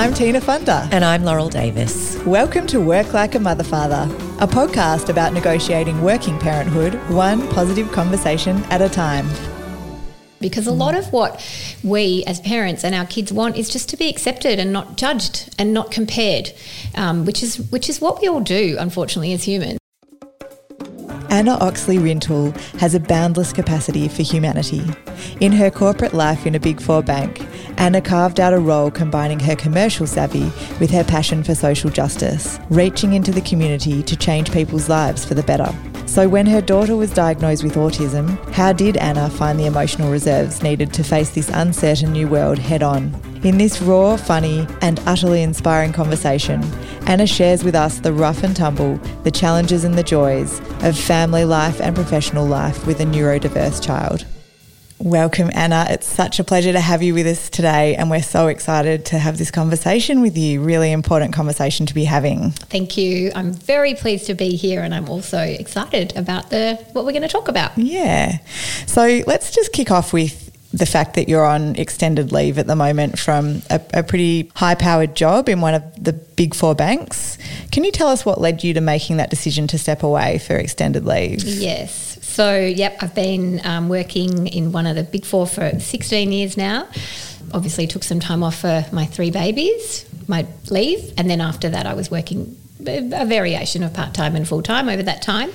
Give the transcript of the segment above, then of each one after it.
I'm Tina Funder. And I'm Laurel Davis. Welcome to Work Like a Mother Father, a podcast about negotiating working parenthood one positive conversation at a time. Because a lot of what we as parents and our kids want is just to be accepted and not judged and not compared, um, which is which is what we all do, unfortunately, as humans. Anna Oxley Rintoul has a boundless capacity for humanity. In her corporate life in a Big Four bank, Anna carved out a role combining her commercial savvy with her passion for social justice, reaching into the community to change people's lives for the better. So, when her daughter was diagnosed with autism, how did Anna find the emotional reserves needed to face this uncertain new world head on? In this raw, funny, and utterly inspiring conversation, Anna shares with us the rough and tumble, the challenges and the joys of family life and professional life with a neurodiverse child. Welcome, Anna. It's such a pleasure to have you with us today, and we're so excited to have this conversation with you. Really important conversation to be having. Thank you. I'm very pleased to be here, and I'm also excited about the what we're going to talk about. Yeah. So let's just kick off with the fact that you're on extended leave at the moment from a, a pretty high powered job in one of the big four banks. Can you tell us what led you to making that decision to step away for extended leave? Yes. So, yep, I've been um, working in one of the big four for 16 years now. Obviously, took some time off for my three babies, my leave, and then after that, I was working a variation of part time and full time over that time.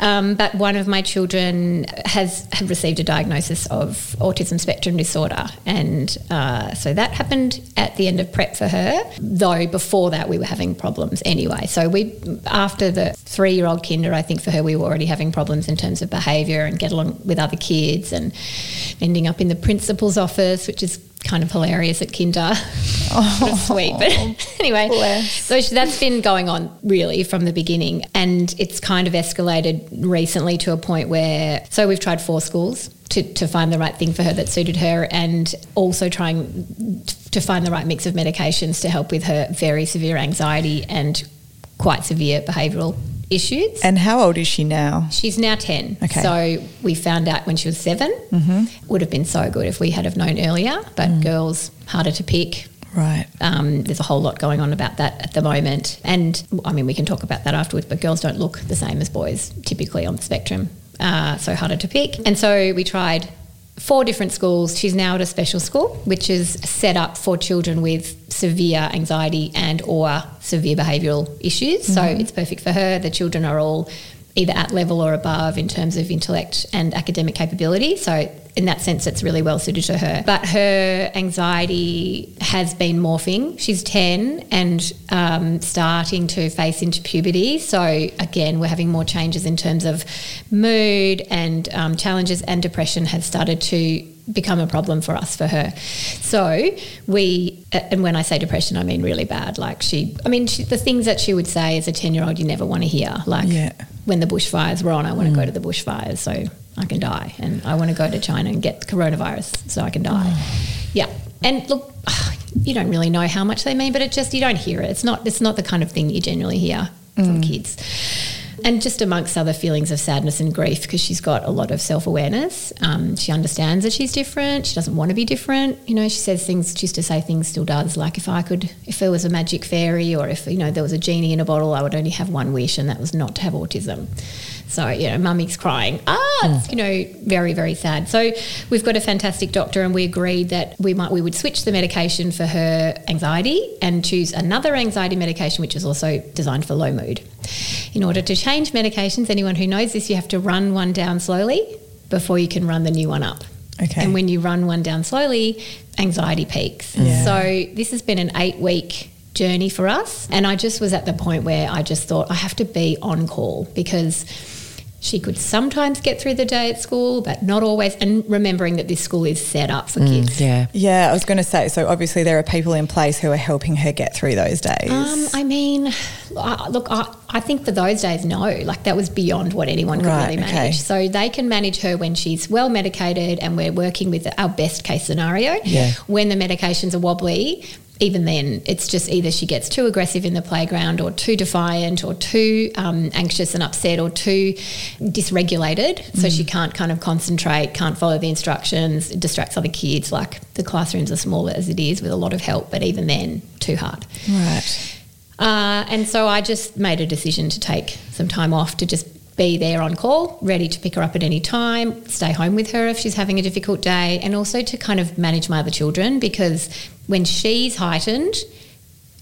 Um, but one of my children has had received a diagnosis of autism spectrum disorder, and uh, so that happened at the end of prep for her. Though before that, we were having problems anyway. So we, after the three year old kinder, I think for her we were already having problems in terms of behaviour and get along with other kids, and ending up in the principal's office, which is kind of hilarious at Kinder. Oh, sweet. But anyway, bless. so that's been going on really from the beginning. And it's kind of escalated recently to a point where, so we've tried four schools to, to find the right thing for her that suited her and also trying to find the right mix of medications to help with her very severe anxiety and quite severe behavioural issues. And how old is she now? She's now 10. Okay. So we found out when she was 7 mm-hmm. Would have been so good if we had have known earlier, but mm. girls, harder to pick. Right. Um, there's a whole lot going on about that at the moment. And I mean, we can talk about that afterwards, but girls don't look the same as boys typically on the spectrum. Uh, so harder to pick. And so we tried four different schools. She's now at a special school, which is set up for children with severe anxiety and or severe behavioural issues. Mm-hmm. So it's perfect for her. The children are all either at level or above in terms of intellect and academic capability. So in that sense, it's really well suited to her. But her anxiety has been morphing. She's 10 and um, starting to face into puberty. So, again, we're having more changes in terms of mood and um, challenges, and depression has started to become a problem for us for her. So we, and when I say depression, I mean really bad. Like she, I mean she, the things that she would say as a ten year old, you never want to hear. Like yeah. when the bushfires were on, I want to mm. go to the bushfires so I can die, and I want to go to China and get coronavirus so I can die. Mm. Yeah, and look. You don't really know how much they mean, but it just you don't hear it. It's not. It's not the kind of thing you generally hear mm. from kids and just amongst other feelings of sadness and grief because she's got a lot of self awareness. Um, she understands that she's different. She doesn't want to be different. You know, she says things. She used to say things, still does. Like if I could, if there was a magic fairy, or if you know there was a genie in a bottle, I would only have one wish, and that was not to have autism. So, you know, mummy's crying. Ah, it's, hmm. you know, very, very sad. So we've got a fantastic doctor and we agreed that we might we would switch the medication for her anxiety and choose another anxiety medication which is also designed for low mood. In order to change medications, anyone who knows this, you have to run one down slowly before you can run the new one up. Okay. And when you run one down slowly, anxiety peaks. Yeah. So this has been an eight week journey for us. And I just was at the point where I just thought I have to be on call because she could sometimes get through the day at school, but not always. And remembering that this school is set up for mm, kids. Yeah. Yeah, I was going to say, so obviously there are people in place who are helping her get through those days. Um, I mean, look, I, I, think for those days, no. Like that was beyond what anyone could right, really manage. Okay. So they can manage her when she's well medicated and we're working with our best case scenario. Yeah. When the medications are wobbly, even then, it's just either she gets too aggressive in the playground, or too defiant, or too um, anxious and upset, or too dysregulated. So she can't kind of concentrate, can't follow the instructions, it distracts other kids. Like the classrooms are smaller as it is with a lot of help, but even then, too hard. Right. Uh, and so I just made a decision to take some time off to just be there on call, ready to pick her up at any time, stay home with her if she's having a difficult day, and also to kind of manage my other children because when she's heightened,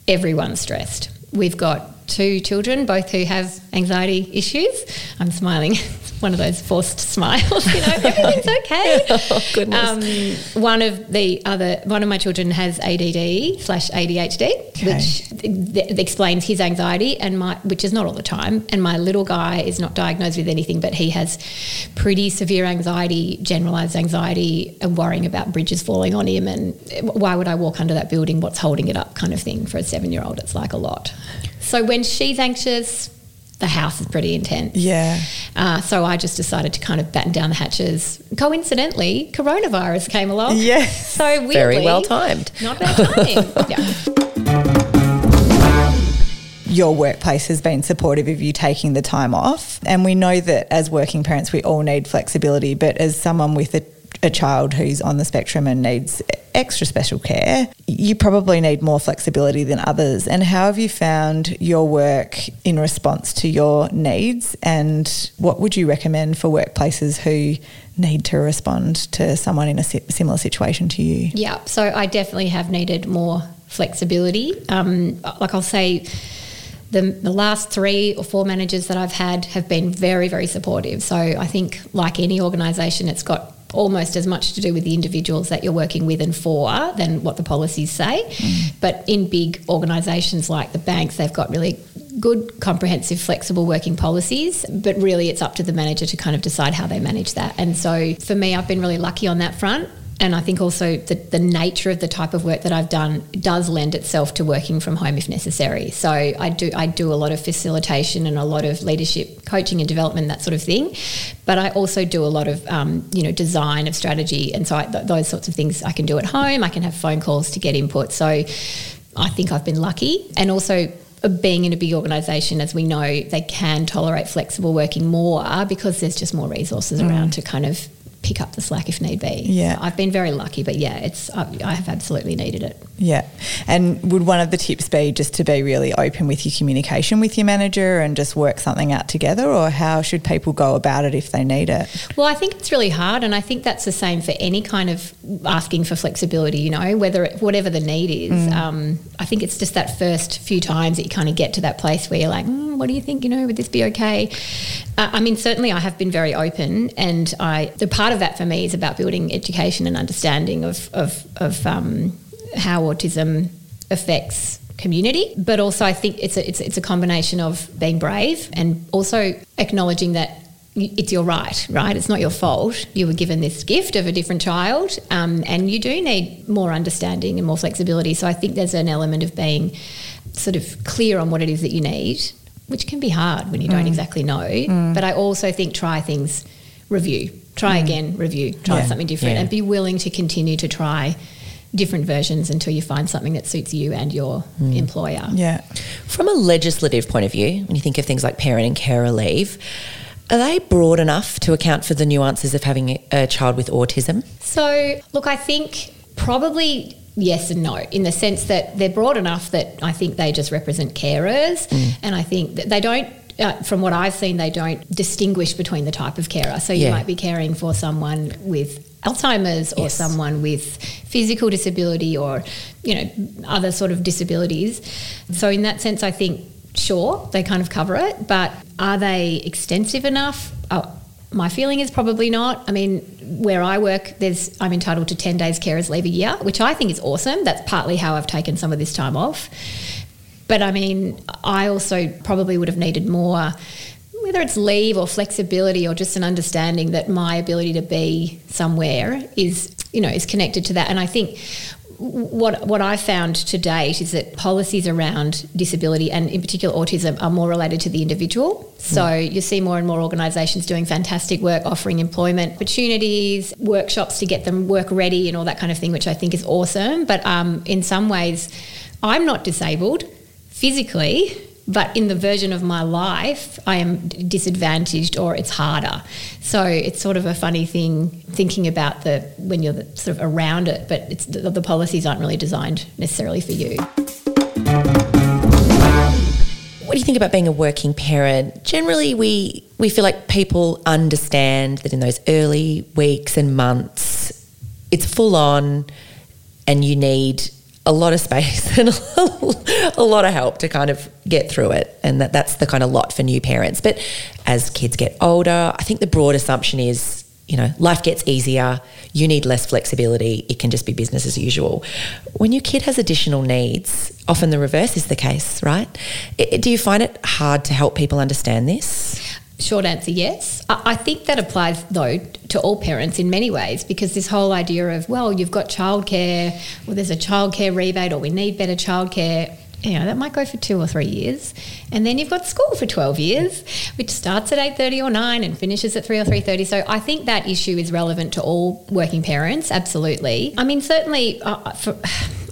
everyone's stressed. We've got two children, both who have anxiety issues. I'm smiling. One of those forced smiles, you know, everything's okay. oh goodness. Um, one of the other, one of my children has ADD slash ADHD, Okay. which th- th- explains his anxiety, and my, which is not all the time. And my little guy is not diagnosed with anything, but he has pretty severe anxiety, generalized anxiety, and worrying about bridges falling on him. And why would I walk under that building? What's holding it up? Kind of thing. For a seven-year-old, it's like a lot. So when she's anxious, the house is pretty intense. Yeah. Uh, so I just decided to kind of batten down the hatches. Coincidentally, coronavirus came along. Yes. So weirdly, Very well timed. Not bad timing. yeah. your workplace has been supportive of you taking the time off. And we know that as working parents, we all need flexibility. But as someone with a, a child who's on the spectrum and needs extra special care, you probably need more flexibility than others. And how have you found your work in response to your needs? And what would you recommend for workplaces who need to respond to someone in a similar situation to you? Yeah, so I definitely have needed more flexibility. Um, like I'll say, the, the last three or four managers that I've had have been very, very supportive. So I think, like any organisation, it's got almost as much to do with the individuals that you're working with and for than what the policies say. Mm. But in big organisations like the banks, they've got really good, comprehensive, flexible working policies. But really, it's up to the manager to kind of decide how they manage that. And so for me, I've been really lucky on that front. And I think also the, the nature of the type of work that I've done does lend itself to working from home if necessary. So I do I do a lot of facilitation and a lot of leadership coaching and development that sort of thing, but I also do a lot of um, you know design of strategy and so I, th- those sorts of things I can do at home. I can have phone calls to get input. So I think I've been lucky, and also uh, being in a big organisation, as we know, they can tolerate flexible working more because there's just more resources around to kind of pick up the slack if need be. Yeah. So I've been very lucky, but yeah, it's I, I have absolutely needed it. Yeah. And would one of the tips be just to be really open with your communication with your manager and just work something out together? Or how should people go about it if they need it? Well, I think it's really hard, and I think that's the same for any kind of asking for flexibility. You know, whether it, whatever the need is. Um, I think it's just that first few times that you kind of get to that place where you're like, mm, "What do you think? You know, would this be okay?" Uh, I mean, certainly I have been very open, and I the part of that for me is about building education and understanding of of, of um, how autism affects community but also I think it's a, it's, it's a combination of being brave and also acknowledging that it's your right, right? It's not your fault. You were given this gift of a different child, um, and you do need more understanding and more flexibility. So I think there's an element of being sort of clear on what it is that you need, which can be hard when you don't exactly know. But I also think try things, review, try mm. again, review, try Yeah. something different, Yeah. and be willing to continue to try different versions until you find something that suits you and your mm. employer. Yeah. From a legislative point of view, when you think of things like parent and carer leave, are they broad enough to account for the nuances of having a- a child with autism? So, look, I think probably yes and no, in the sense that they're broad enough that I think they just represent carers, mm. and I think that they don't. Uh, from what I've seen, they don't distinguish between the type of carer. So you Yeah. might be caring for someone with Alzheimer's or Yes. someone with physical disability or you know other sort of disabilities. So in that sense, I think sure they kind of cover it, but are they extensive enough? Oh, my feeling is probably not. I mean, where I work, there's I'm entitled to ten days carers leave a year, which I think is awesome. That's partly how I've taken some of this time off. But I mean, I also probably would have needed more, whether it's leave or flexibility or just an understanding that my ability to be somewhere is, you know, is connected to that. And I think what what I found to date is that policies around disability and in particular autism are more related to the individual. So you see more and more organisations doing fantastic work, offering employment opportunities, workshops to get them work ready, and all that kind of thing, which I think is awesome. But um, in some ways I'm not disabled physically, but in the version of my life, I am disadvantaged or it's harder. So it's sort of a funny thing thinking about the when you're the, sort of around it, but it's the, the policies aren't really designed necessarily for you. What do you think about being a working parent? Generally, we we feel like people understand that in those early weeks and months, it's full on, and you need a lot of space and a lot of help to kind of get through it. And that, that's the kind of lot for new parents. But as kids get older, I think the broad assumption is, you know, life gets easier, you need less flexibility, it can just be business as usual. When your kid has additional needs, often the reverse is the case, right? Do you find it hard to help people understand this? Short answer, yes. I think that applies, though, to all parents in many ways because this whole idea of, well, you've got childcare, or there's a childcare rebate, or we need better childcare. You know, that might go for two or three years. And then you've got school for 12 years, which starts at 8.30 or 9 and finishes at 3 or 3.30. So I think that issue is relevant to all working parents, absolutely. I mean, certainly uh, for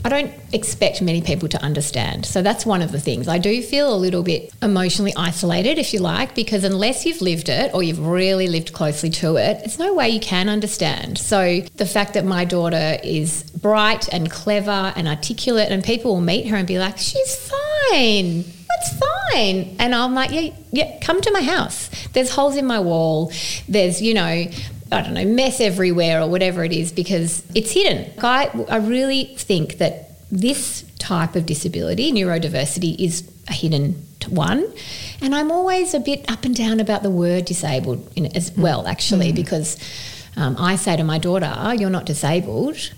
I don't expect many people to understand. So that's one of the things. I do feel a little bit emotionally isolated, if you like, because unless you've lived it or you've really lived closely to it, it's no way you can understand. So the fact that my daughter is bright and clever and articulate, and people will meet her and be like, she's fine. That's fine. And I'm like, yeah, yeah, come to my house. There's holes in my wall. There's, you know, I don't know, mess everywhere or whatever it is because it's hidden. I, I really think that this type of disability, neurodiversity, is a hidden one. And I'm always a bit up and down about the word disabled as well, actually, mm. because um, I say to my daughter, oh, You're not disabled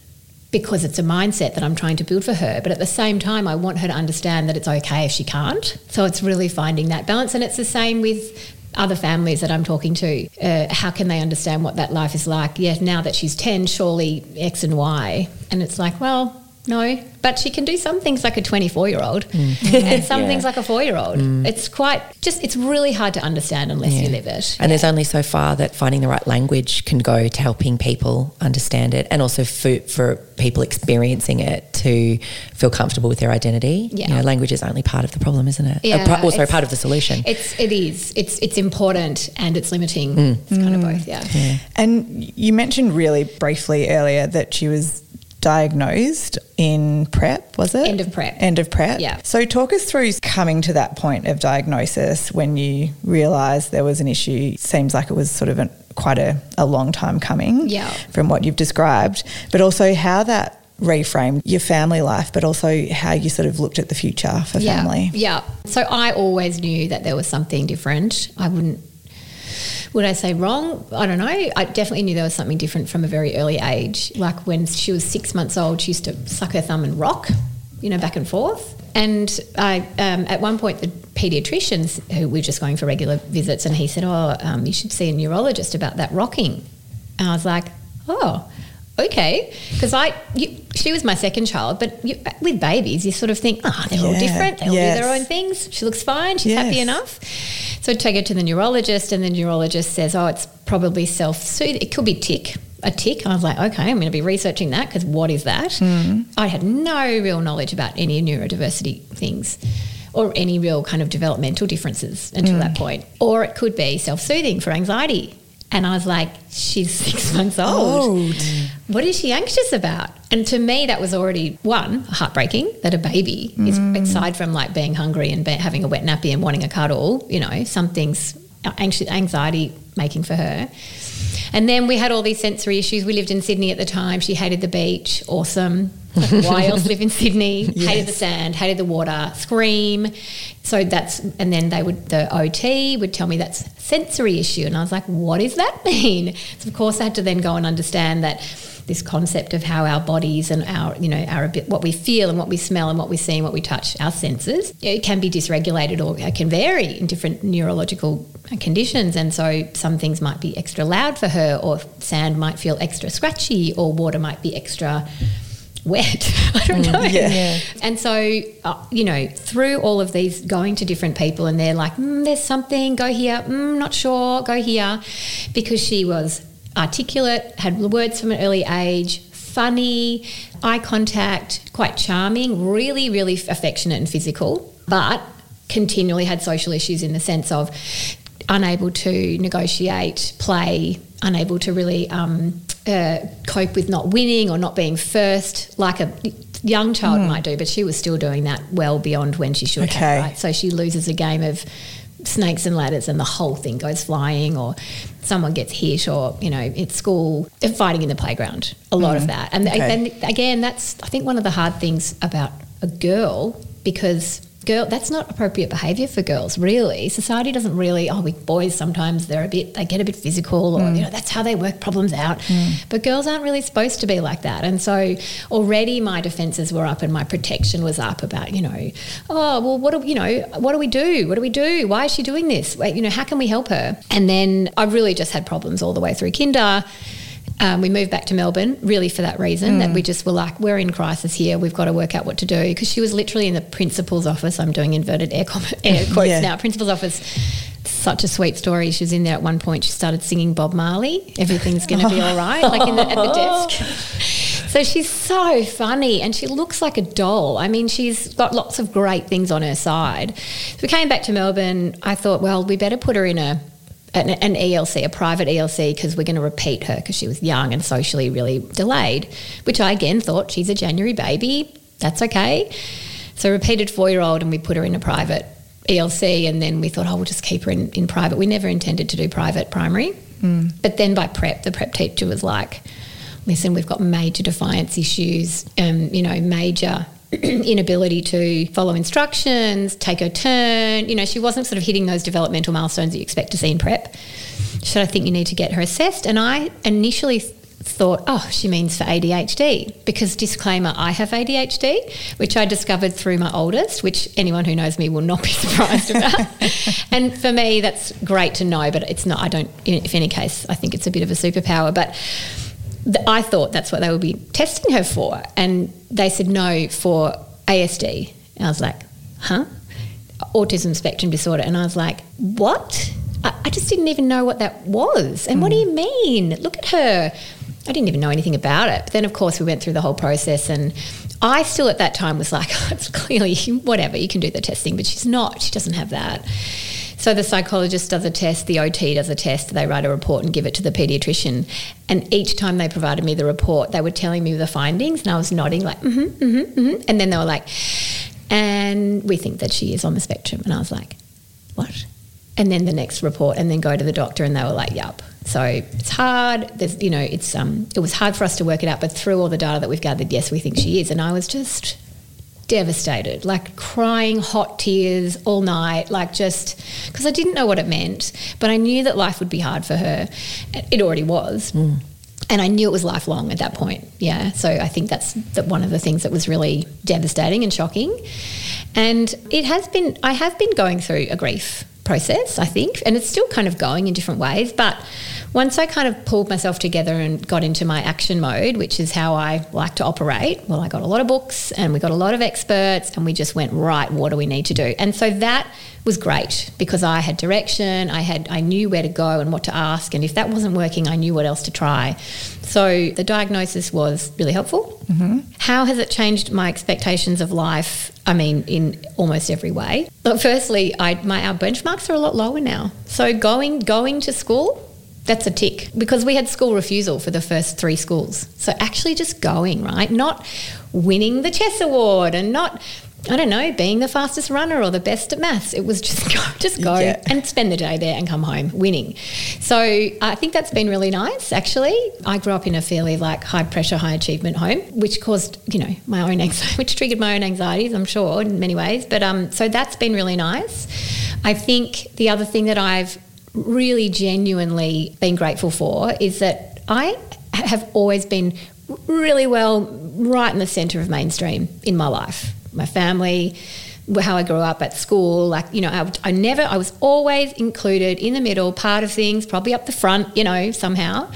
because it's a mindset that I'm trying to build for her. But at the same time, I want her to understand that it's okay if she can't. So it's really finding that balance. And it's the same with other families that I'm talking to, uh, how can they understand what that life is like? Yeah, now that she's 10, surely X and Y. And it's like, well, no, but she can do some things like a 24 year old mm. and some yeah. things like a four year old. Mm. It's quite just, it's really hard to understand unless yeah. you live it. And yeah. there's only so far that finding the right language can go to helping people understand it and also for, for people experiencing it to feel comfortable with their identity. Yeah. You know, language is only part of the problem, isn't it? Yeah. Uh, also part of the solution. It's, it is. It's, it's important and it's limiting. Mm. It's kind of both, yeah. And you mentioned really briefly earlier that she was diagnosed in prep, was it? End of prep. End of prep. Yeah. So talk us through coming to that point of diagnosis when you realised there was an issue. Seems like it was sort of a, quite a, a long time coming yeah. from what you've described, but also how that reframed your family life, but also how you sort of looked at the future for yeah, family. Yeah. So I always knew that there was something different. I wouldn't would I say wrong? I don't know. I definitely knew there was something different from a very early age. Like when she was six months old, she used to suck her thumb and rock, you know, back and forth. And I, um, at one point, the paediatricians who were just going for regular visits, and he said, "Oh, um, you should see a neurologist about that rocking." And I was like, "Oh." Okay, because I you, she was my second child, but you, with babies, you sort of think, oh, they're yeah, all different. They all yes. do their own things. She looks fine. She's yes. happy enough. So I take her to the neurologist, and the neurologist says, oh, it's probably self-soothing. It could be tic. A tic. I was like, okay, I'm going to be researching that because what is that? Mm. I had no real knowledge about any neurodiversity things or any real kind of developmental differences until mm. that point. Or it could be self soothing for anxiety. And I was like, she's six months old. old. What is she anxious about? And to me, that was already one heartbreaking that a baby mm. is aside from like being hungry and be, having a wet nappy and wanting a cuddle. You know, something's anxious, anxiety making for her. And then we had all these sensory issues. We lived in Sydney at the time. She hated the beach. Awesome. Like, why else live in Sydney? Yes. Hated the sand, hated the water, scream. So that's, and then they would, the OT would tell me that's sensory issue. And I was like, what does that mean? So of course I had to then go and understand that this concept of how our bodies and our, you know, our what we feel and what we smell and what we see and what we touch, our senses, it can be dysregulated or it can vary in different neurological conditions. And so some things might be extra loud for her, or sand might feel extra scratchy, or water might be extra wet. I don't mm, know. Yeah. And so, uh, you know, through all of these, going to different people, and they're like, mm, there's something, go here, mm, not sure, go here. Because she was articulate, had words from an early age, funny, eye contact, quite charming, really, really affectionate and physical, but continually had social issues in the sense of unable to negotiate, play, unable to really um, uh, cope with not winning or not being first, like a young child mm. might do, but she was still doing that well beyond when she should okay. have, right? So she loses a game of snakes and ladders and the whole thing goes flying or someone gets hit or you know at school fighting in the playground a lot mm. of that and, okay. and again that's i think one of the hard things about a girl because girl that's not appropriate behavior for girls really. Society doesn't really oh with boys sometimes they're a bit they get a bit physical or mm. you know that's how they work problems out. Mm. but girls aren't really supposed to be like that. And so already my defenses were up and my protection was up about you know oh well what do you know what do we do? What do we do? Why is she doing this? Wait, you know how can we help her? And then i really just had problems all the way through kinder um, we moved back to Melbourne really for that reason mm. that we just were like, we're in crisis here. We've got to work out what to do because she was literally in the principal's office. I'm doing inverted air, com- air quotes yeah. now. Principal's office. Such a sweet story. She was in there at one point. She started singing Bob Marley. Everything's going to be all right, like in the, at the desk. So she's so funny and she looks like a doll. I mean, she's got lots of great things on her side. So we came back to Melbourne. I thought, well, we better put her in a an, an ELC, a private ELC, because we're going to repeat her because she was young and socially really delayed, which I again thought she's a January baby. That's okay. So repeated four year old, and we put her in a private ELC, and then we thought, oh, we'll just keep her in, in private. We never intended to do private primary. Mm. But then by prep, the prep teacher was like, listen, we've got major defiance issues, um, you know, major inability to follow instructions, take her turn. You know, she wasn't sort of hitting those developmental milestones that you expect to see in prep. So I think you need to get her assessed. And I initially thought, oh, she means for ADHD. Because, disclaimer, I have ADHD, which I discovered through my oldest, which anyone who knows me will not be surprised about. and for me, that's great to know, but it's not, I don't, if any case, I think it's a bit of a superpower. But I thought that's what they would be testing her for. And they said no for ASD. And I was like, huh? Autism spectrum disorder. And I was like, what? I, I just didn't even know what that was. And mm. what do you mean? Look at her. I didn't even know anything about it. But then, of course, we went through the whole process and I still at that time was like, oh, it's clearly whatever, you can do the testing, but she's not. She doesn't have that. So the psychologist does a test, the OT does a test, they write a report and give it to the paediatrician. And each time they provided me the report, they were telling me the findings, and I was nodding like, mm-hmm, mm-hmm, mm-hmm. And then they were like, and we think that she is on the spectrum. And I was like, what? And then the next report, and then go to the doctor, and they were like, yup. So it's hard. There's, you know, it's um, it was hard for us to work it out, but through all the data that we've gathered, yes, we think she is. And I was just devastated, like crying hot tears all night, like just because I didn't know what it meant, but I knew that life would be hard for her. It already was. Mm. And I knew it was lifelong at that point. Yeah. So I think that's the, one of the things that was really devastating and shocking. And it has been, I have been going through a grief process, I think, and it's still kind of going in different ways. But once I kind of pulled myself together and got into my action mode, which is how I like to operate, well, I got a lot of books and we got a lot of experts, and we just went, right, what do we need to do? And so that was great because I had direction, I had I knew where to go and what to ask, and if that wasn't working, I knew what else to try. So the diagnosis was really helpful. Mm-hmm. How has it changed my expectations of life? I mean, in almost every way. Firstly, I, my our benchmarks are a lot lower now. So going going to school that's a tick because we had school refusal for the first three schools. So actually just going, right? Not winning the chess award and not I don't know, being the fastest runner or the best at maths. It was just go, just go yeah. and spend the day there and come home winning. So I think that's been really nice. Actually, I grew up in a fairly like high pressure, high achievement home, which caused you know my own anxiety, which triggered my own anxieties. I'm sure in many ways, but um, so that's been really nice. I think the other thing that I've really genuinely been grateful for is that I have always been really well right in the centre of mainstream in my life my family, how I grew up at school. Like, you know, I, I, never, I was always included in the middle, part of things, probably up the front, you know, somehow.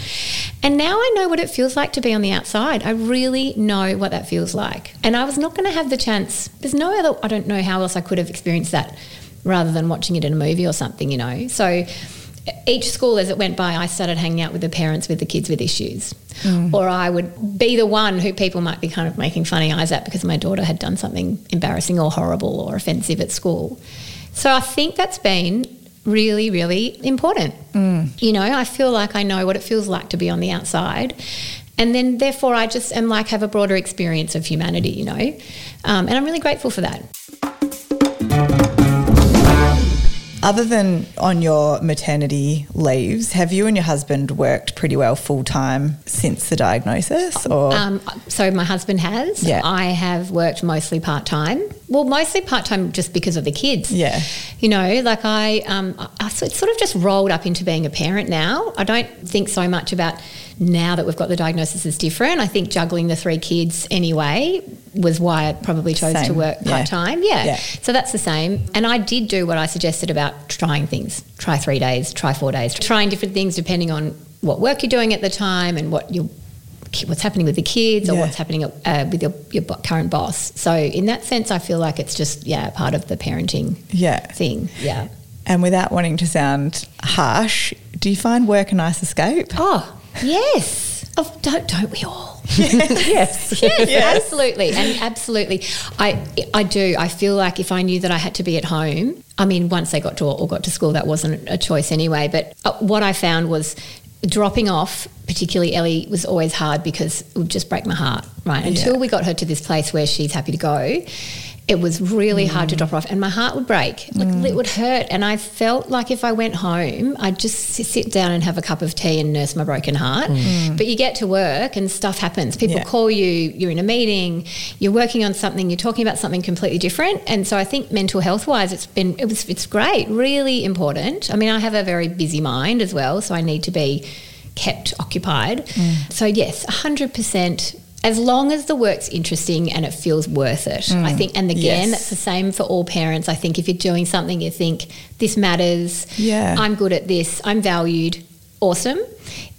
And now I know what it feels like to be on the outside. I really know what that feels like. And I was not going to have the chance. There's no other, I don't know how else I could have experienced that rather than watching it in a movie or something, you know. So, each school as it went by, I started hanging out with the parents with the kids with issues. Or I would be the one who people might be kind of making funny eyes at because my daughter had done something embarrassing or horrible or offensive at school. So I think that's been really, really important. You know, I feel like I know what it feels like to be on the outside. And then, therefore, I just am like have a broader experience of humanity, you know, um, and I'm really grateful for that. Other than on your maternity leaves, have you and your husband worked pretty well full time since the diagnosis? Or Um, so my husband has. Yeah. I have worked mostly part time. Well, mostly part time just because of the kids. Yeah. You know, like I, um, I, I sort of just rolled up into being a parent now. I don't think so much about now that we've got the diagnosis is different. I think juggling the three kids anyway was why I probably chose to Same. work Yeah. part time. Yeah. Yeah. So that's the same. And I did do what I suggested about trying things. Try three days, try four days, trying different things depending on what work you're doing at the time and what you what's happening with the kids or Yeah. what's happening uh, with your, your current boss. So in that sense, I feel like it's just yeah part of the parenting yeah. thing. Yeah. And without wanting to sound harsh, do you find work a nice escape? Oh yes. Oh, don't don't we all? yes. Yes, Yes. absolutely, and absolutely. I I do. I feel like if I knew that I had to be at home, I mean, once they got to or got to school, that wasn't a choice anyway. But uh, what I found was dropping off, particularly Ellie, was always hard because it would just break my heart. Right until Yeah. we got her to this place where she's happy to go. It was really hard to mm. drop off, and my heart would break. Like mm. it would hurt, and I felt like if I went home, I'd just sit down and have a cup of tea and nurse my broken heart. Mm. But you get to work, and stuff happens. People Yeah. call you, you're in a meeting, you're working on something, you're talking about something completely different. And so I think mental health wise, it's been it was it's great, really important. I mean, I have a very busy mind as well, so I need to be kept occupied. So yes, hundred percent. As long as the work's interesting and it feels worth it, I think. And again, Yes. that's the same for all parents. I think if you're doing something, you think this matters. Yeah. I'm good at this. I'm valued. Awesome.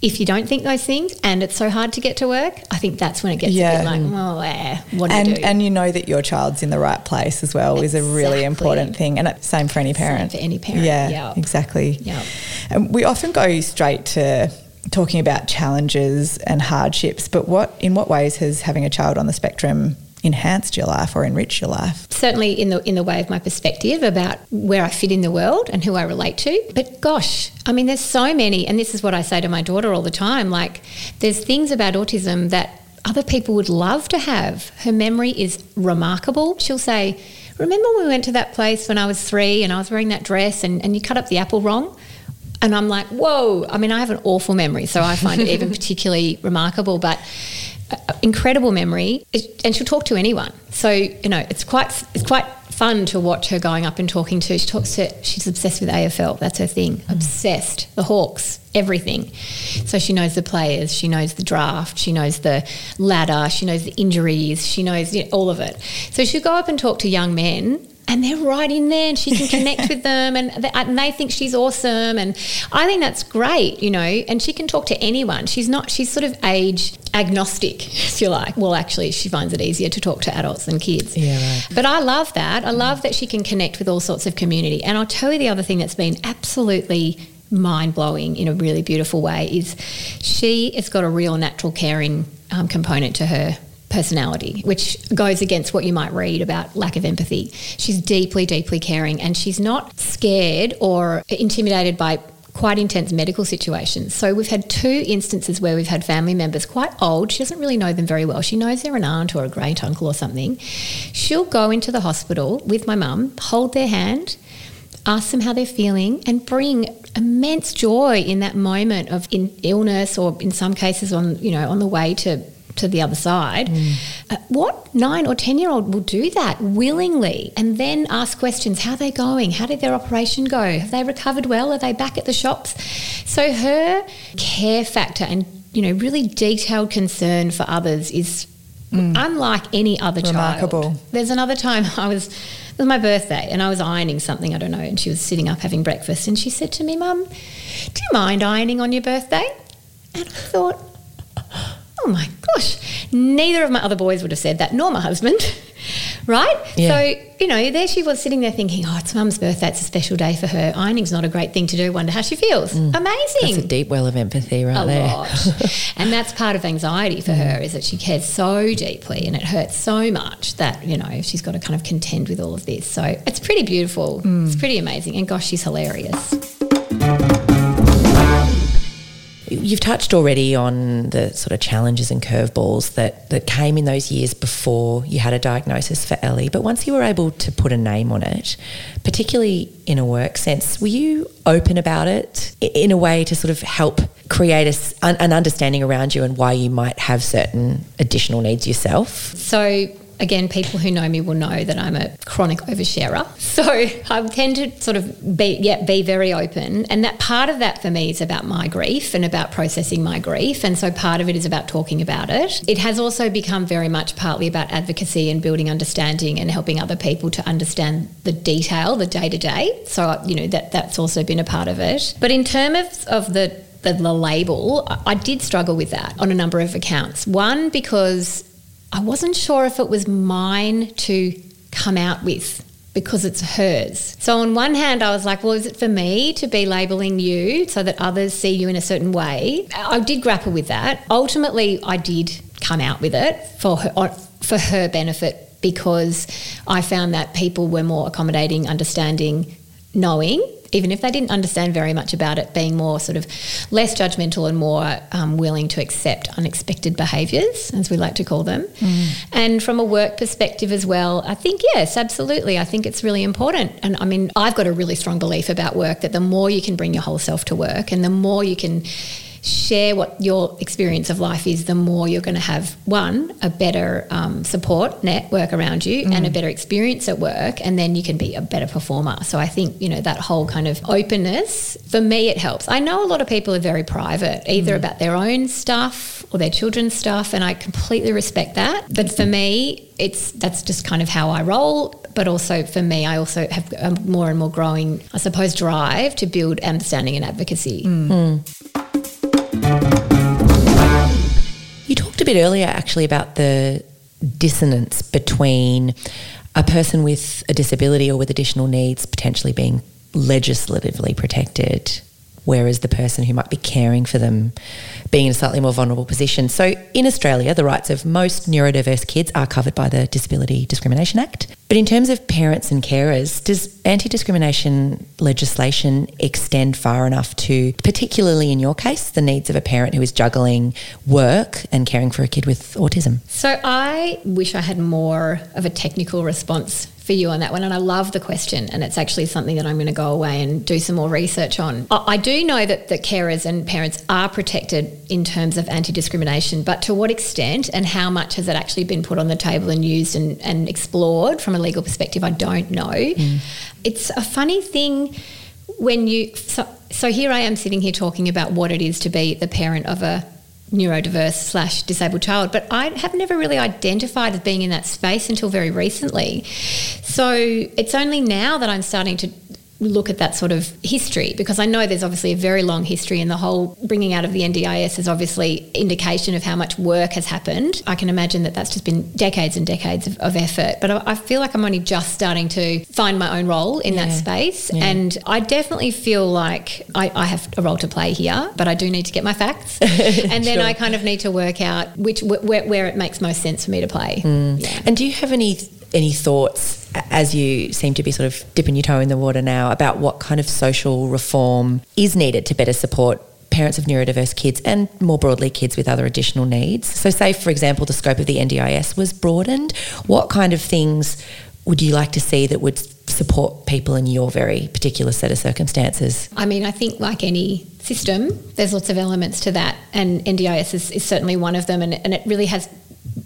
If you don't think those things and it's so hard to get to work, I think that's when it gets a bit like, well, eh, what do and you do? and you know that your child's in the right place as well is a really important thing and it's same for any parent for any parent, yeah, yeah. exactly Yeah. and we often go straight to talking about challenges and hardships but what in what ways has having a child on the spectrum enhanced your life or enriched your life certainly in the in the way of my perspective about where I fit in the world and who I relate to. But gosh, I mean, there's so many, and this is what I say to my daughter all the time. Like, there's things about autism that other people would love to have. Her memory is remarkable. She'll say, "Remember when we went to that place when I was three and I was wearing that dress and, and you cut up the apple wrong?" And I'm like, whoa. I mean, I have an awful memory, so I find it even particularly remarkable, but uh, incredible memory. It- And she'll talk to anyone. So, you know, it's quite, it's quite fun to watch her going up and talking to. She talks to, she's obsessed with AFL. That's her thing. Obsessed. The Hawks, everything. So she knows the players, she knows the draft, she knows the ladder, she knows the injuries, she knows you know, all of it. So she'll go up and talk to young men and they're right in there and she can connect with them and they, and they think she's awesome. And I think that's great you know and she can talk to anyone. She's not she's sort of age agnostic if you like. Well actually she finds it easier to talk to adults than kids. Yeah, right. but I love that. I love that she can connect with all sorts of community. And I'll tell you the other thing that's been absolutely mind blowing in a really beautiful way is she has got a real natural caring um, component to her personality, which goes against what you might read about lack of empathy. She's deeply, deeply caring and she's not scared or intimidated by quite intense medical situations. So we've had two instances where we've had family members quite old. She doesn't really know them very well. She knows they're an aunt or a great uncle or something. She'll go into the hospital with my mum, hold their hand, ask them how they're feeling and bring immense joy in that moment of in illness or in some cases on you know on the way to to the other side. Uh, what nine or ten year old will do that willingly and then ask questions how are they going? How did their operation go? Have they recovered well? Are they back at the shops? So her care factor and you know really detailed concern for others is unlike any other Remarkable. child there's another time I was it was my birthday and I was ironing something, I don't know, and she was sitting up having breakfast and she said to me, Mum, do you mind ironing on your birthday? And I thought, oh my gosh, neither of my other boys would have said that, nor my husband. right? Yeah. So, you know, there she was sitting there thinking, oh, it's mum's birthday, it's a special day for her. Ironing's not a great thing to do. Wonder how she feels. Mm. That's a deep well of empathy right a there. lot. and that's part of anxiety for her is that she cares so deeply and it hurts so much that, you know, she's got to kind of contend with all of this. So it's pretty beautiful. It's pretty amazing. And gosh, she's hilarious. You've touched already on the sort of challenges and curveballs that, that came in those years before you had a diagnosis for Ellie. But once you were able to put a name on it, particularly in a work sense, were you open about it in a way to sort of help create a an understanding around you and why you might have certain additional needs yourself? So again, people who know me will know that I'm a chronic oversharer. So I tend to sort of be yeah, be very open. And that part of that for me is about my grief and about processing my grief. And so part of it is about talking about it. It has also become very much partly about advocacy and building understanding and helping other people to understand the detail, the day to day. So you know that that's also been a part of it. But in terms of the the, the label, I did struggle with that on a number of accounts. One, because I wasn't sure if it was mine to come out with because it's hers. So, on one hand, I was like, well, is it for me to be labeling you so that others see you in a certain way? I did grapple with that. Ultimately, I did come out with it for her, for her benefit because I found that people were more accommodating, understanding, knowing even if they didn't understand very much about it, being more sort of less judgmental and more um, willing to accept unexpected behaviours, as we like to call them. And from a work perspective as well, I think, yes, absolutely. I think it's really important. And I mean, I've got a really strong belief about work that the more you can bring your whole self to work and the more you can share what your experience of life is, the more you're going to have one, a better um, support network around you mm. and a better experience at work, and then you can be a better performer. So I think, you know, that whole kind of openness, for me, it helps. I know a lot of people are very private, either mm. about their own stuff or their children's stuff, and I completely respect that. But for me, it's that's just kind of how I roll. But also for me, I also have a more and more growing, I suppose, drive to build understanding and advocacy. Mm. You talked a bit earlier actually about the dissonance between a person with a disability or with additional needs potentially being legislatively protected, whereas the person who might be caring for them being in a slightly more vulnerable position. So in Australia, the rights of most neurodiverse kids are covered by the Disability Discrimination Act. But in terms of parents and carers, does anti discrimination legislation extend far enough to, particularly in your case, the needs of a parent who is juggling work and caring for a kid with autism? So I wish I had more of a technical response for you on that one. And I love the question. And it's actually something that I'm going to go away and do some more research on. I I do know that the carers and parents are protected in terms of anti discrimination, but to what extent and how much has it actually been put on the table and used and, and explored from a legal perspective, I don't know. Mm. It's a funny thing when you. So, so here I am sitting here talking about what it is to be the parent of a neurodiverse slash disabled child, but I have never really identified as being in that space until very recently. So it's only now that I'm starting to look at that sort of history because I know there's obviously a very long history and the whole bringing out of the NDIS is obviously indication of how much work has happened. I can imagine that that's just been decades and decades of, of effort, but I, I feel like I'm only just starting to find my own role in that space Yeah. and I definitely feel like I, I have a role to play here, but I do need to get my facts and then Sure. I kind of need to work out which where, where it makes most sense for me to play. Hmm. Yeah. And do you have any any thoughts as you seem to be sort of dipping your toe in the water now about what kind of social reform is needed to better support parents of neurodiverse kids and more broadly kids with other additional needs? So say for example the scope of the NDIS was broadened, what kind of things would you like to see that would support people in your very particular set of circumstances? I mean, I think like any system, there's lots of elements to that, and NDIS is, is certainly one of them, and, and it really has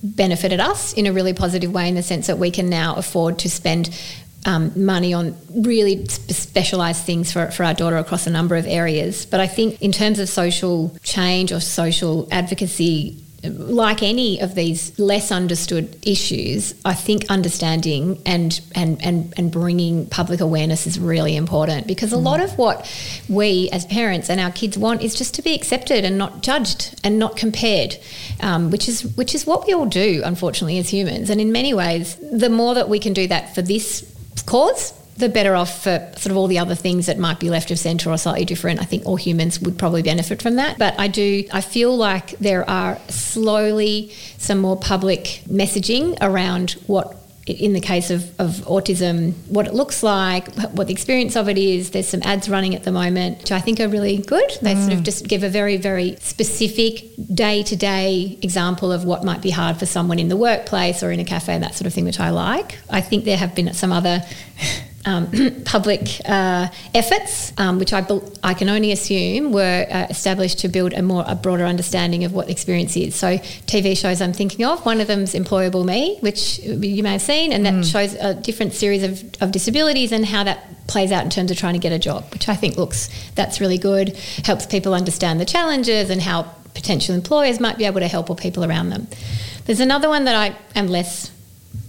benefited us in a really positive way in the sense that we can now afford to spend um, money on really sp- specialised things for, for our daughter across a number of areas. But I think in terms of social change or social advocacy, like any of these less understood issues, I think understanding and, and, and, and bringing public awareness is really important because a Mm. lot of what we as parents and our kids want is just to be accepted and not judged and not compared, um, which is which is what we all do, unfortunately, as humans. And in many ways, the more that we can do that for this cause, the better off for sort of all the other things that might be left of centre or slightly different. I think all humans would probably benefit from that. But I do, I feel like there are slowly some more public messaging around what. In the case of, of autism, what it looks like, what the experience of it is, there's some ads running at the moment, which I think are really good. They sort of mm. just give a very, very specific day to day example of what might be hard for someone in the workplace or in a cafe and that sort of thing, which I like. I think there have been some other um, public uh, efforts, um, which I, bel I can only assume were uh, established to build a more a broader understanding of what the experience is. So TV shows I'm thinking of, one of them's Employable Me, which you may have seen, and that shows a different series of, of disabilities and how that plays out in terms of trying to get a job, which I think looks that's really good. Helps people understand the challenges and how potential employers might be able to help or people around them. There's another one that I am less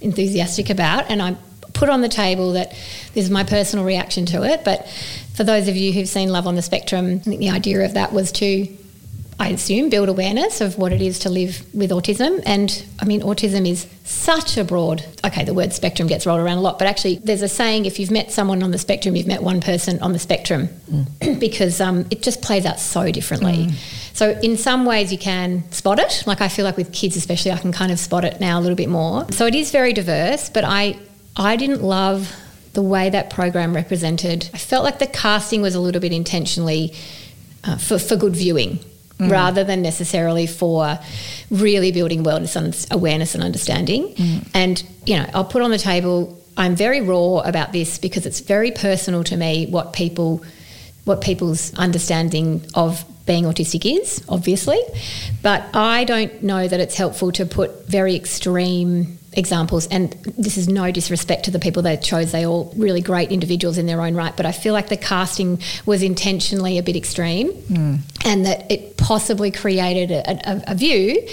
enthusiastic about, and I put on the table that this is my personal reaction to it. But for those of you who've seen Love on the Spectrum, I think the idea of that was to, I assume, build awareness of what it is to live with autism. And I mean, autism is such a broad, okay, the word spectrum gets rolled around a lot, but actually, there's a saying if you've met someone on the spectrum, you've met one person on the spectrum because um, it just plays out so differently. So in some ways you can spot it. Like I feel like with kids especially I can kind of spot it now a little bit more. So it is very diverse, but I I didn't love the way that program represented. I felt like the casting was a little bit intentionally uh, for for good viewing. Rather than necessarily for really building wellness awareness and understanding. And, you know, I'll put on the table, I'm very raw about this because it's very personal to me what people what people's understanding of being autistic is, obviously. But I don't know that it's helpful to put very extreme examples. And this is no disrespect to the people they chose. They're all really great individuals in their own right. But I feel like the casting was intentionally a bit extreme hmm. and that it possibly created a, a, a view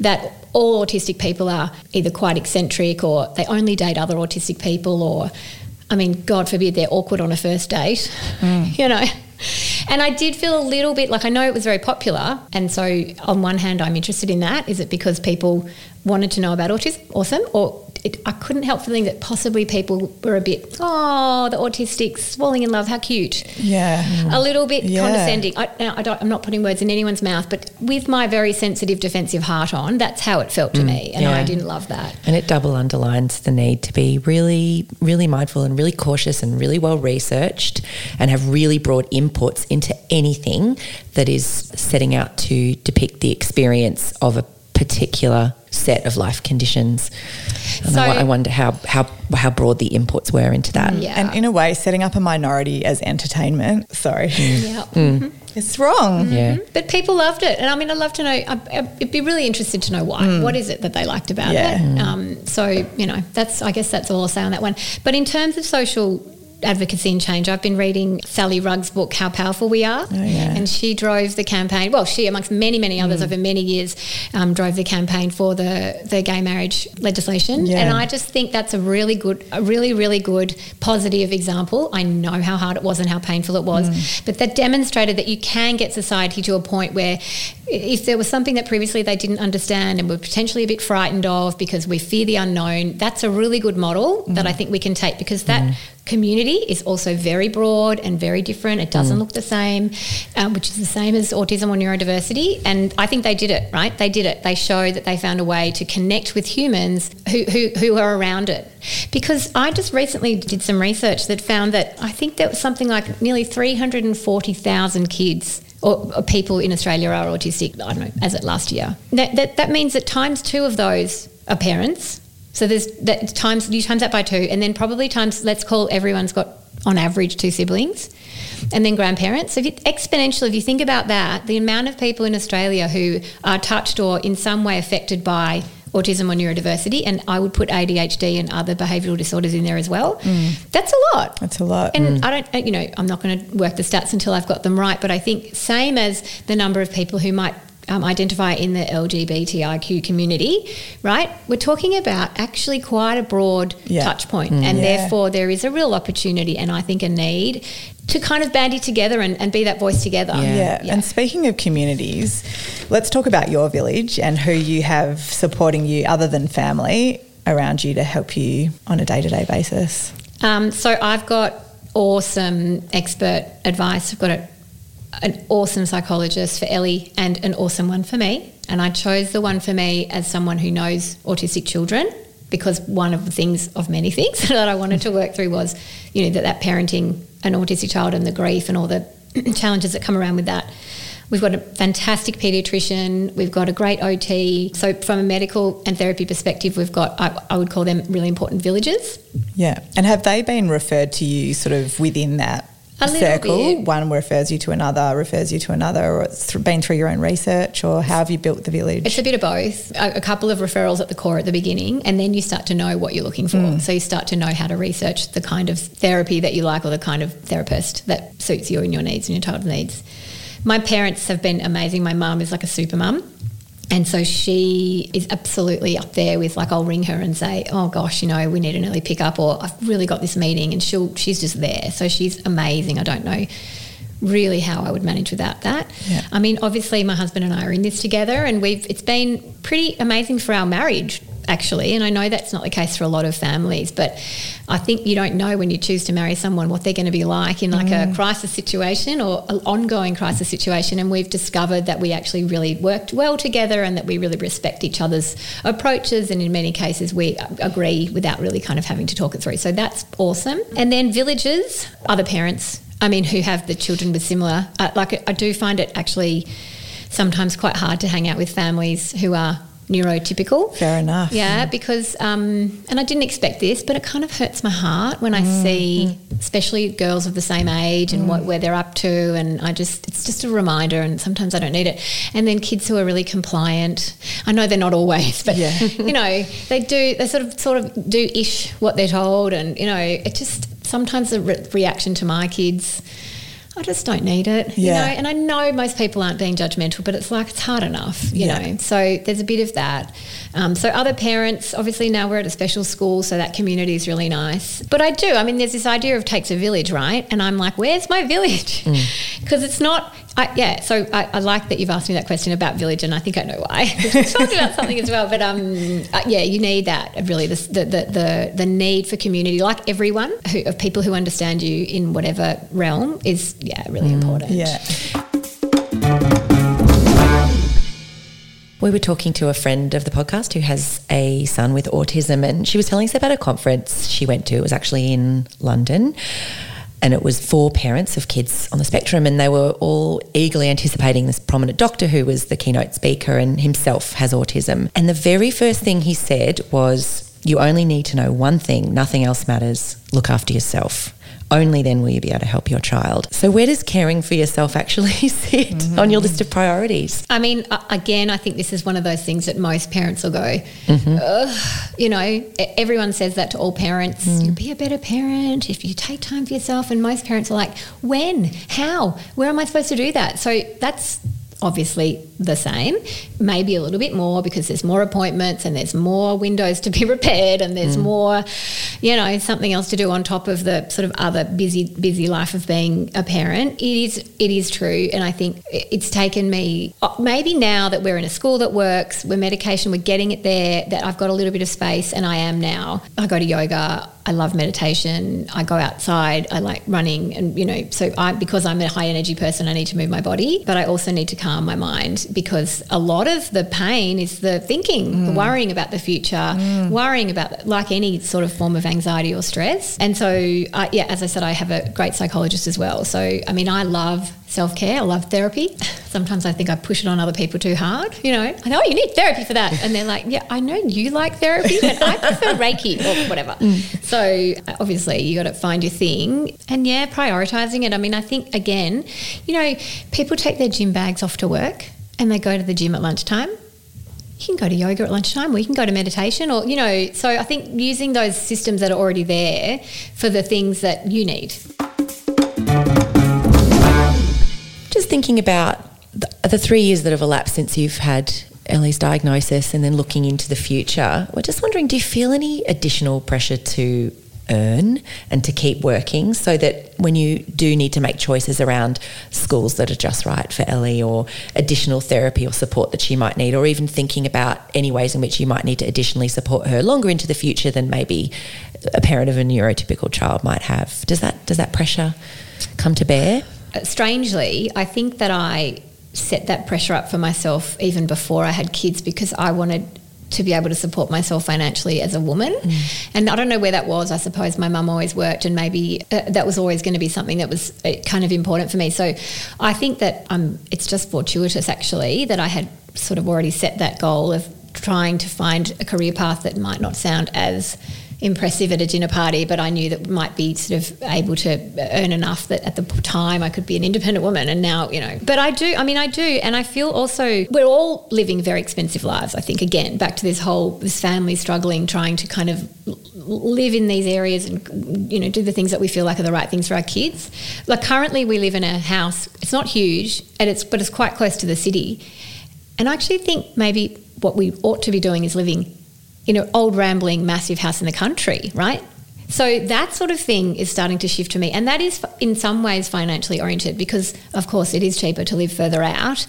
that all autistic people are either quite eccentric or they only date other autistic people or I mean, God forbid they're awkward on a first date, hmm. you know. And I did feel a little bit like I know it was very popular. And so, on one hand, I'm interested in that. Is it because people wanted to know about autism? Awesome. Or it, I couldn't help feeling that possibly people were a bit, oh, the autistics falling in love, how cute. Yeah. A little bit Yeah. condescending. I, now, I don't, I'm not putting words in anyone's mouth, but with my very sensitive defensive heart on, that's how it felt to mm, me. And I didn't love that. And it double underlines the need to be really, really mindful and really cautious and really well researched and have really broad inputs into anything that is setting out to depict the experience of a particular set of life conditions. And I, So- wo- I wonder how, how, how broad the inputs were into that. Yeah. And in a way, setting up a minority as entertainment, sorry, mm. Yeah. Mm. Mm-hmm. it's wrong. Mm-hmm. Yeah. But people loved it, and I mean, I'd love to know. I- I'd be really interested to know why. What is it that they liked about Yeah. it? Um, so you know, that's I guess that's all I'll say on that one. But in terms of social advocacy and change, I've been reading Sally Rugg's book "How Powerful We Are," oh, yeah. and she drove the campaign. Well, she, amongst many many others mm. over many years, um, drove the campaign for the the gay marriage legislation. Yeah. And I just think that's a really good, a really really good positive example. I know how hard it was and how painful it was, mm. but that demonstrated that you can get society to a point where if there was something that previously they didn't understand and were potentially a bit frightened of because we fear the unknown, that's a really good model that mm. I think we can take because that community is also very broad and very different. It doesn't look the same, um, which is the same as autism or neurodiversity. And I think they did it, right? They did it. They showed that they found a way to connect with humans who, who, who are around it. Because I just recently did some research that found that I think there was something like nearly 340,000 kids or, or people in Australia are autistic, I don't know, as at last year. That, that, that means that times two of those are parents. So there's that times you times that by two, and then probably times let's call everyone's got on average two siblings, and then grandparents. So if you, exponential, if you think about that, the amount of people in Australia who are touched or in some way affected by autism or neurodiversity, and I would put ADHD and other behavioural disorders in there as well. Mm. That's a lot. That's a lot. And mm. I don't, you know, I'm not going to work the stats until I've got them right, but I think same as the number of people who might um, identify in the LGBTIQ community, right? We're talking about actually quite a broad Yeah. touch point, and Yeah. therefore there is a real opportunity, and I think a need to kind of bandy together and, and be that voice together. Yeah. Yeah. And speaking of communities, let's talk about your village and who you have supporting you other than family around you to help you on a day to day basis. Um, so I've got awesome expert advice. I've got a, an awesome psychologist for Ellie and an awesome one for me. And I chose the one for me as someone who knows autistic children because one of the things of many things that I wanted to work through was, you know, that, that parenting an autistic child and the grief and all the challenges that come around with that. We've got a fantastic paediatrician. We've got a great OT. So, from a medical and therapy perspective, we've got, I, I would call them really important villages. Yeah. And have they been referred to you sort of within that A circle? One refers you to another, refers you to another, or it's been through your own research, or how have you built the village? It's a bit of both. A, a couple of referrals at the core at the beginning, and then you start to know what you're looking for. Mm. So you start to know how to research the kind of therapy that you like or the kind of therapist that suits you and your needs and your child's needs. My parents have been amazing. My mum is like a super mum. And so she is absolutely up there with like I'll ring her and say, "Oh gosh, you know, we need an early pickup," or "I've really got this meeting," and she'll she's just there. So she's amazing. I don't know really how I would manage without that. Yeah. I mean, obviously, my husband and I are in this together, and we've it's been pretty amazing for our marriage, actually. And I know that's not the case for a lot of families, but I think you don't know when you choose to marry someone what they're going to be like in like a crisis situation or an ongoing crisis situation. And we've discovered that we actually really worked well together, and that we really respect each other's approaches, and in many cases we agree without really kind of having to talk it through. So that's awesome. And then villages, other parents I mean, who have the children with similar, uh, like I do find it actually sometimes quite hard to hang out with families who are neurotypical. Fair enough. Yeah, because, um, and I didn't expect this, but it kind of hurts my heart when I mm. see, mm. especially girls of the same age and what, mm. where they're up to. And I just, it's just a reminder, and sometimes I don't need it. And then kids who are really compliant. I know they're not always, but, Yeah. you know, they do, they sort of, sort of do ish what they're told. And, you know, it just, sometimes the re- reaction to my kids, I just don't need it, you know. And I know most people aren't being judgmental, but it's like it's hard enough, you Yeah. know. So there's a bit of that. Um, so other parents, obviously now we're at a special school, so that community is really nice. But I do. I mean, there's this idea of takes a village, right? And I'm like, where's my village? Because it's not. I, yeah. So I, I like that you've asked me that question about village, and I think I know why. we talked about something as well, but um, uh, yeah, you need that really. The the, the the the need for community, like everyone, who, of people who understand you in whatever realm, is yeah really important. Yeah. We were talking to a friend of the podcast who has a son with autism, and she was telling us about a conference she went to. It was actually in London, and it was for parents of kids on the spectrum, and they were all eagerly anticipating this prominent doctor who was the keynote speaker and himself has autism. And the very first thing he said was, You only need to know one thing, nothing else matters. Look after yourself. Only then will you be able to help your child. So, where does caring for yourself actually sit mm-hmm. on your list of priorities? I mean, again, I think this is one of those things that most parents will go, mm-hmm. Ugh, you know, everyone says that to all parents. Mm. You'll be a better parent if you take time for yourself. And most parents are like, when? How? Where am I supposed to do that? So that's obviously the same, maybe a little bit more because there's more appointments and there's more windows to be repaired and there's more, you know, something else to do on top of the sort of other busy, busy life of being a parent. It is, it is true, and I think it's taken me uh, maybe now that we're in a school that works, we're medication, we're getting it there, that I've got a little bit of space, and I am now. I go to yoga. I love meditation. I go outside. I like running, and you know, so I because I'm a high energy person, I need to move my body, but I also need to calm my mind because a lot of the pain is the thinking, the worrying about the future, worrying about like any sort of form of anxiety or stress. And so, uh, yeah, as I said, I have a great psychologist as well. So, I mean, I love self care. I love therapy. Sometimes I think I push it on other people too hard. You know, I know oh, you need therapy for that, and they're like, yeah, I know you like therapy, but I prefer Reiki or whatever. So uh, obviously, you got to find your thing, and yeah, prioritizing it. I mean, I think again, you know, people take their gym bags off to work and they go to the gym at lunchtime. You can go to yoga at lunchtime, or you can go to meditation, or you know. So I think using those systems that are already there for the things that you need. Thinking about the, the three years that have elapsed since you've had Ellie's diagnosis and then looking into the future, we're just wondering do you feel any additional pressure to earn and to keep working so that when you do need to make choices around schools that are just right for Ellie or additional therapy or support that she might need, or even thinking about any ways in which you might need to additionally support her longer into the future than maybe a parent of a neurotypical child might have. Does that does that pressure come to bear? Uh, strangely, I think that I set that pressure up for myself even before I had kids because I wanted to be able to support myself financially as a woman. Mm. And I don't know where that was. I suppose my mum always worked, and maybe uh, that was always going to be something that was uh, kind of important for me. So I think that um, it's just fortuitous, actually, that I had sort of already set that goal of trying to find a career path that might not sound as impressive at a dinner party, but I knew that might be sort of able to earn enough that at the time I could be an independent woman. And now, you know, but I do, I mean, I do. And I feel also we're all living very expensive lives. I think, again, back to this whole, this family struggling, trying to kind of live in these areas and, you know, do the things that we feel like are the right things for our kids. Like currently we live in a house, it's not huge, and it's, but it's quite close to the city. And I actually think maybe what we ought to be doing is living in know, old rambling massive house in the country, right? So that sort of thing is starting to shift to me. And that is in some ways financially oriented because, of course, it is cheaper to live further out.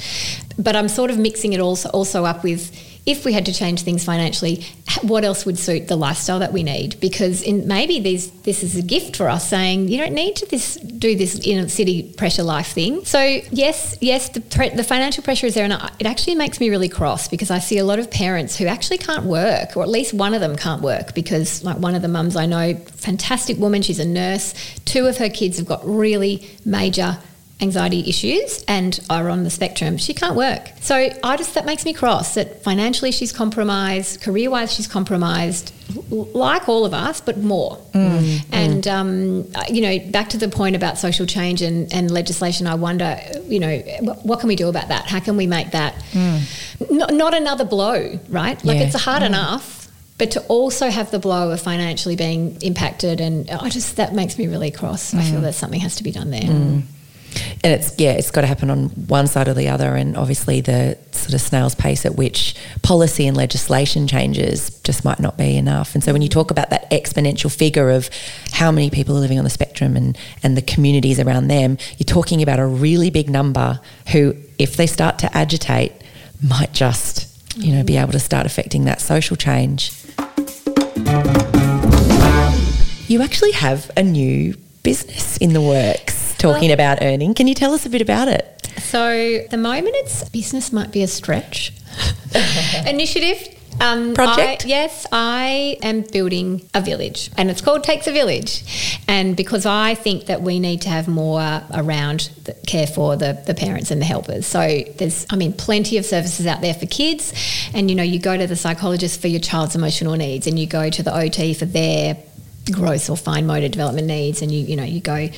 But I'm sort of mixing it also, also up with if we had to change things financially, what else would suit the lifestyle that we need? Because in, maybe these, this is a gift for us saying you don't need to this, do this in a city pressure life thing. So yes, yes, the, pre, the financial pressure is there, and it actually makes me really cross because I see a lot of parents who actually can't work, or at least one of them can't work because like one of the mums I know, fantastic woman, she's a nurse. Two of her kids have got really major anxiety issues and are on the spectrum, she can't work. So I just that makes me cross that financially she's compromised, career wise she's compromised, like all of us, but more. Mm, mm. and mm. Um, you know, back to the point about social change and, and legislation, I wonder, you know, what can we do about that? How can we make that mm. not, not another blow, right? Like yeah. it's hard mm. enough but to also have the blow of financially being impacted and I just that makes me really cross. Mm. I feel mm. that something has to be done there. Mm and it's yeah, it's got to happen on one side or the other, and obviously the sort of snail's pace at which policy and legislation changes just might not be enough. And so when you talk about that exponential figure of how many people are living on the spectrum and and the communities around them, you're talking about a really big number who, if they start to agitate, might just you know be able to start affecting that social change. You actually have a new business in the works talking well, about earning. Can you tell us a bit about it? So, the moment it's business might be a stretch. Initiative um, project? I, yes, I am building a village, and it's called Takes a Village. And because I think that we need to have more around the care for the, the parents and the helpers. So there's, I mean, plenty of services out there for kids, and you know, you go to the psychologist for your child's emotional needs, and you go to the OT for their gross or fine motor development needs, and you you know you go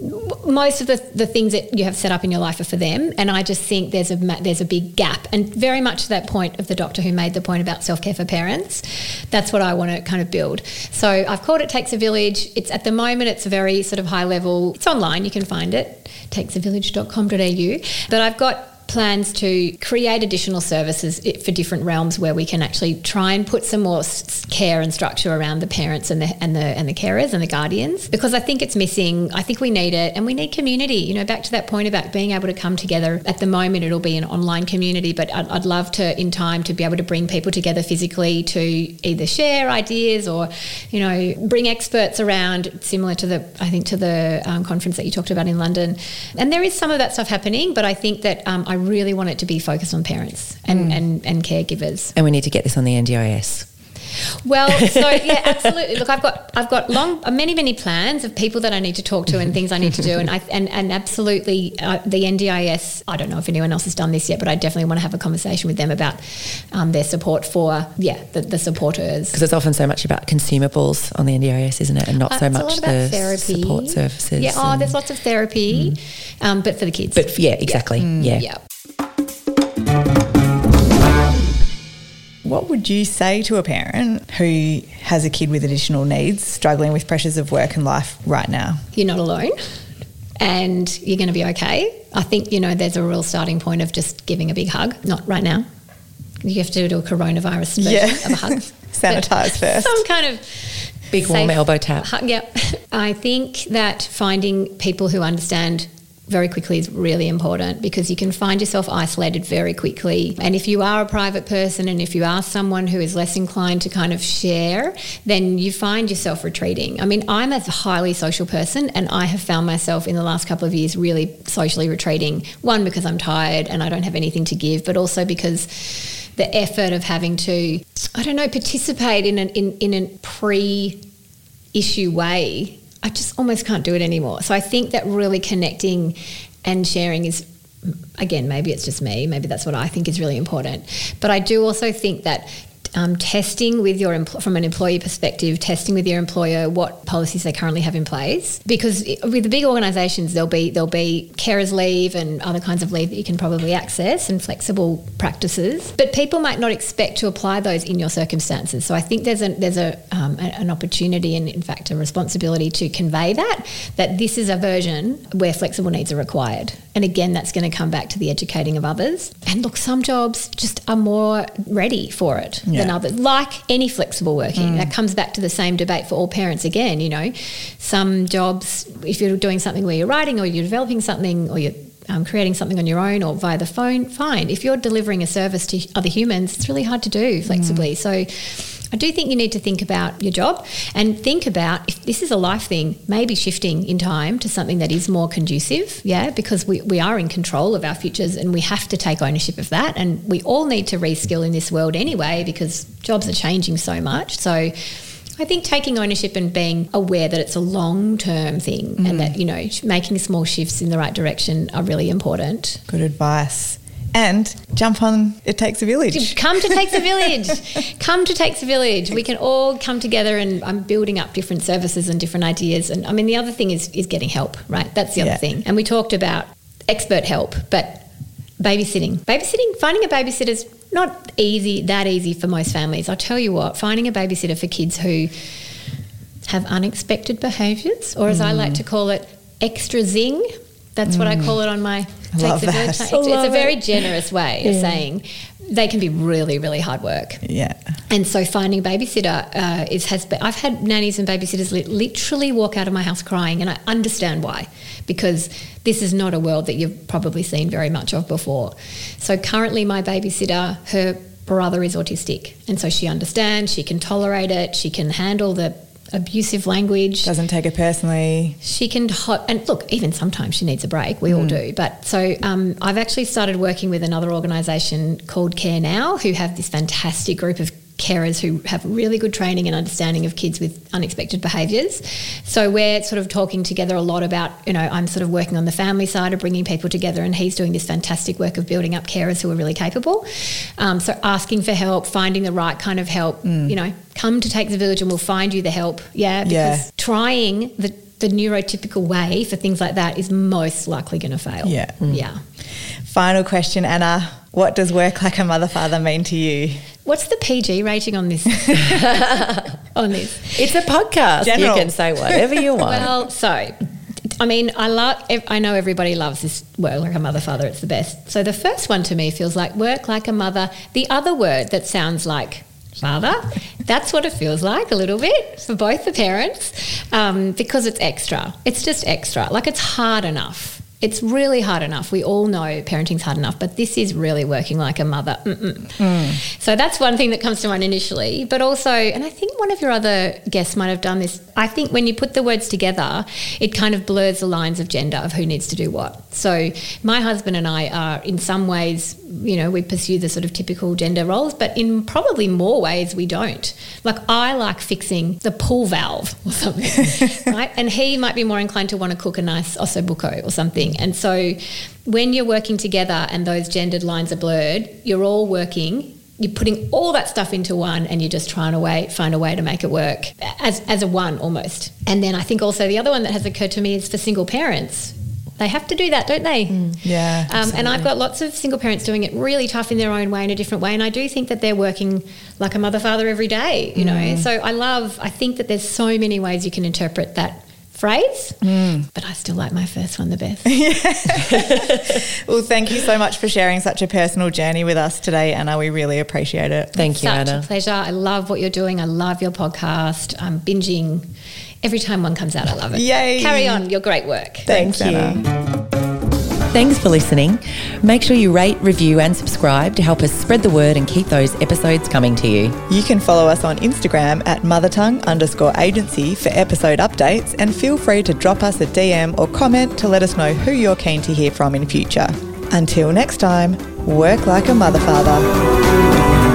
most of the, the things that you have set up in your life are for them and i just think there's a there's a big gap and very much to that point of the doctor who made the point about self-care for parents that's what i want to kind of build. So i've called it takes a village. It's at the moment it's a very sort of high level it's online you can find it takesavillage.com.au but i've got plans to create additional services for different realms where we can actually try and put some more care and structure around the parents and the and the and the carers and the guardians because I think it's missing. I think we need it, and we need community. You know, back to that point about being able to come together. At the moment, it'll be an online community, but I'd, I'd love to, in time, to be able to bring people together physically to either share ideas or, you know, bring experts around, similar to the I think to the um, conference that you talked about in London. And there is some of that stuff happening, but I think that um, I really want it to be focused on parents and, mm. and, and caregivers. And we need to get this on the NDIS. Well, so yeah, absolutely. Look, I've got I've got long many many plans of people that I need to talk to and things I need to do, and I and and absolutely uh, the NDIS. I don't know if anyone else has done this yet, but I definitely want to have a conversation with them about um, their support for yeah the, the supporters because it's often so much about consumables on the NDIS, isn't it, and not uh, so much the therapy. support services. Yeah, oh, there's lots of therapy, mm. um, but for the kids. But yeah, exactly. Yeah. Mm. yeah. What would you say to a parent who has a kid with additional needs, struggling with pressures of work and life right now? You're not alone. and you're going to be okay. I think, you know, there's a real starting point of just giving a big hug. Not right now. You have to do a coronavirus version Yeah. of a hug. Sanitize first. Some kind of Big warm elbow tap. hug. Yeah. I think that finding people who understand very quickly is really important because you can find yourself isolated very quickly. And if you are a private person and if you are someone who is less inclined to kind of share, then you find yourself retreating. I mean, I'm a highly social person and I have found myself in the last couple of years really socially retreating. One, because I'm tired and I don't have anything to give, but also because the effort of having to, I don't know, participate in an in, in a pre issue way, I just almost can't do it anymore. So I think that really connecting and sharing is again, maybe it's just me, maybe that's what I think is really important. But I do also think that um, testing with your empl- from an employee perspective, testing with your employer what policies they currently have in place, because i- with the big organisations there'll be there'll be carers leave and other kinds of leave that you can probably access and flexible practices, but people might not expect to apply those in your circumstances. So I think there's a there's a, um, an opportunity and in fact a responsibility to convey that that this is a version where flexible needs are required. And again, that's going to come back to the educating of others. And look, some jobs just are more ready for it than others. Like any flexible working, that comes back to the same debate for all parents again. You know, some jobs, if you're doing something where you're writing or you're developing something or you're um, creating something on your own or via the phone, fine. If you're delivering a service to other humans, it's really hard to do flexibly. So I do think you need to think about your job and think about if this is a life thing, maybe shifting in time to something that is more conducive, yeah, because we, we are in control of our futures and we have to take ownership of that. And we all need to reskill in this world anyway because jobs are changing so much. So I think taking ownership and being aware that it's a long term thing and mm. that, you know, making small shifts in the right direction are really important. Good advice. And jump on It Takes a Village. Come to Takes a Village. come to Takes a Village. We can all come together and I'm building up different services and different ideas. And I mean, the other thing is, is getting help, right? That's the Yeah. other thing. And we talked about expert help, but babysitting. Babysitting, finding a babysitter's not easy, that easy for most families. I'll tell you what, finding a babysitter for kids who have unexpected behaviours, or as I mm. like to call it, extra zing. That's what I call it on my Takes love a Village. that. It's, a very it. generous way of saying they can be really, really hard work. Yeah. And so finding a babysitter uh, is has been, I've had nannies and babysitters li- literally walk out of my house crying, and I understand why, because this is not a world that you've probably seen very much of before. So currently, my babysitter, her brother is autistic, and so she understands, she can tolerate it, she can handle the abusive language. Doesn't take it personally. She can ho- and look. Even sometimes she needs a break. We all do. But so um, I've actually started working with another organisation called Care Now, who have this fantastic group of carers who have really good training and understanding of kids with unexpected behaviours. So we're sort of talking together a lot about. You know, I'm sort of working on the family side of bringing people together, and he's doing this fantastic work of building up carers who are really capable. Um, so asking for help, finding the right kind of help. You know, come to Take the Village, and we'll find you the help. Yeah, because Yeah. trying the, the neurotypical way for things like that is most likely going to fail. Yeah. Yeah. Final question, Anna. What does work like a mother father mean to you? What's the PG rating on this? on this? It's a podcast. General. You can say whatever you want. Well, so I mean, I love. I know everybody loves this work like a mother father. It's the best. So the first one to me feels like work like a mother. The other word that sounds like father, that's what it feels like a little bit for both the parents um, because it's extra. It's just extra. Like it's hard enough. It's really hard enough. We all know parenting's hard enough, but this is really working like a mother. Mm-mm. Mm. So that's one thing that comes to mind initially. But also, and I think one of your other guests might have done this. I think when you put the words together, it kind of blurs the lines of gender of who needs to do what. So my husband and I are, in some ways, you know, we pursue the sort of typical gender roles, but in probably more ways we don't. Like I like fixing the pool valve or something, right? And he might be more inclined to want to cook a nice ossobuco or something. And so when you're working together and those gendered lines are blurred, you're all working you're putting all that stuff into one and you're just trying to way, find a way to make it work as, as a one almost. And then I think also the other one that has occurred to me is for single parents. They have to do that, don't they? Mm. Yeah. Um, and I've got lots of single parents doing it really tough in their own way, in a different way. And I do think that they're working like a mother father every day, you know. Mm. So I love, I think that there's so many ways you can interpret that phrase, mm. but I still like my first one the best. Well, thank you so much for sharing such a personal journey with us today, Anna. We really appreciate it. Thank you, Such Anna. a pleasure. I love what you're doing. I love your podcast. I'm binging every time one comes out. I love it. Yay. Carry on your great work. Thanks, Thank you. Anna. Thanks for listening. Make sure you rate, review, and subscribe to help us spread the word and keep those episodes coming to you. You can follow us on Instagram at mothertongue underscore agency for episode updates and feel free to drop us a DM or comment to let us know who you're keen to hear from in future. Until next time, work like a mother father.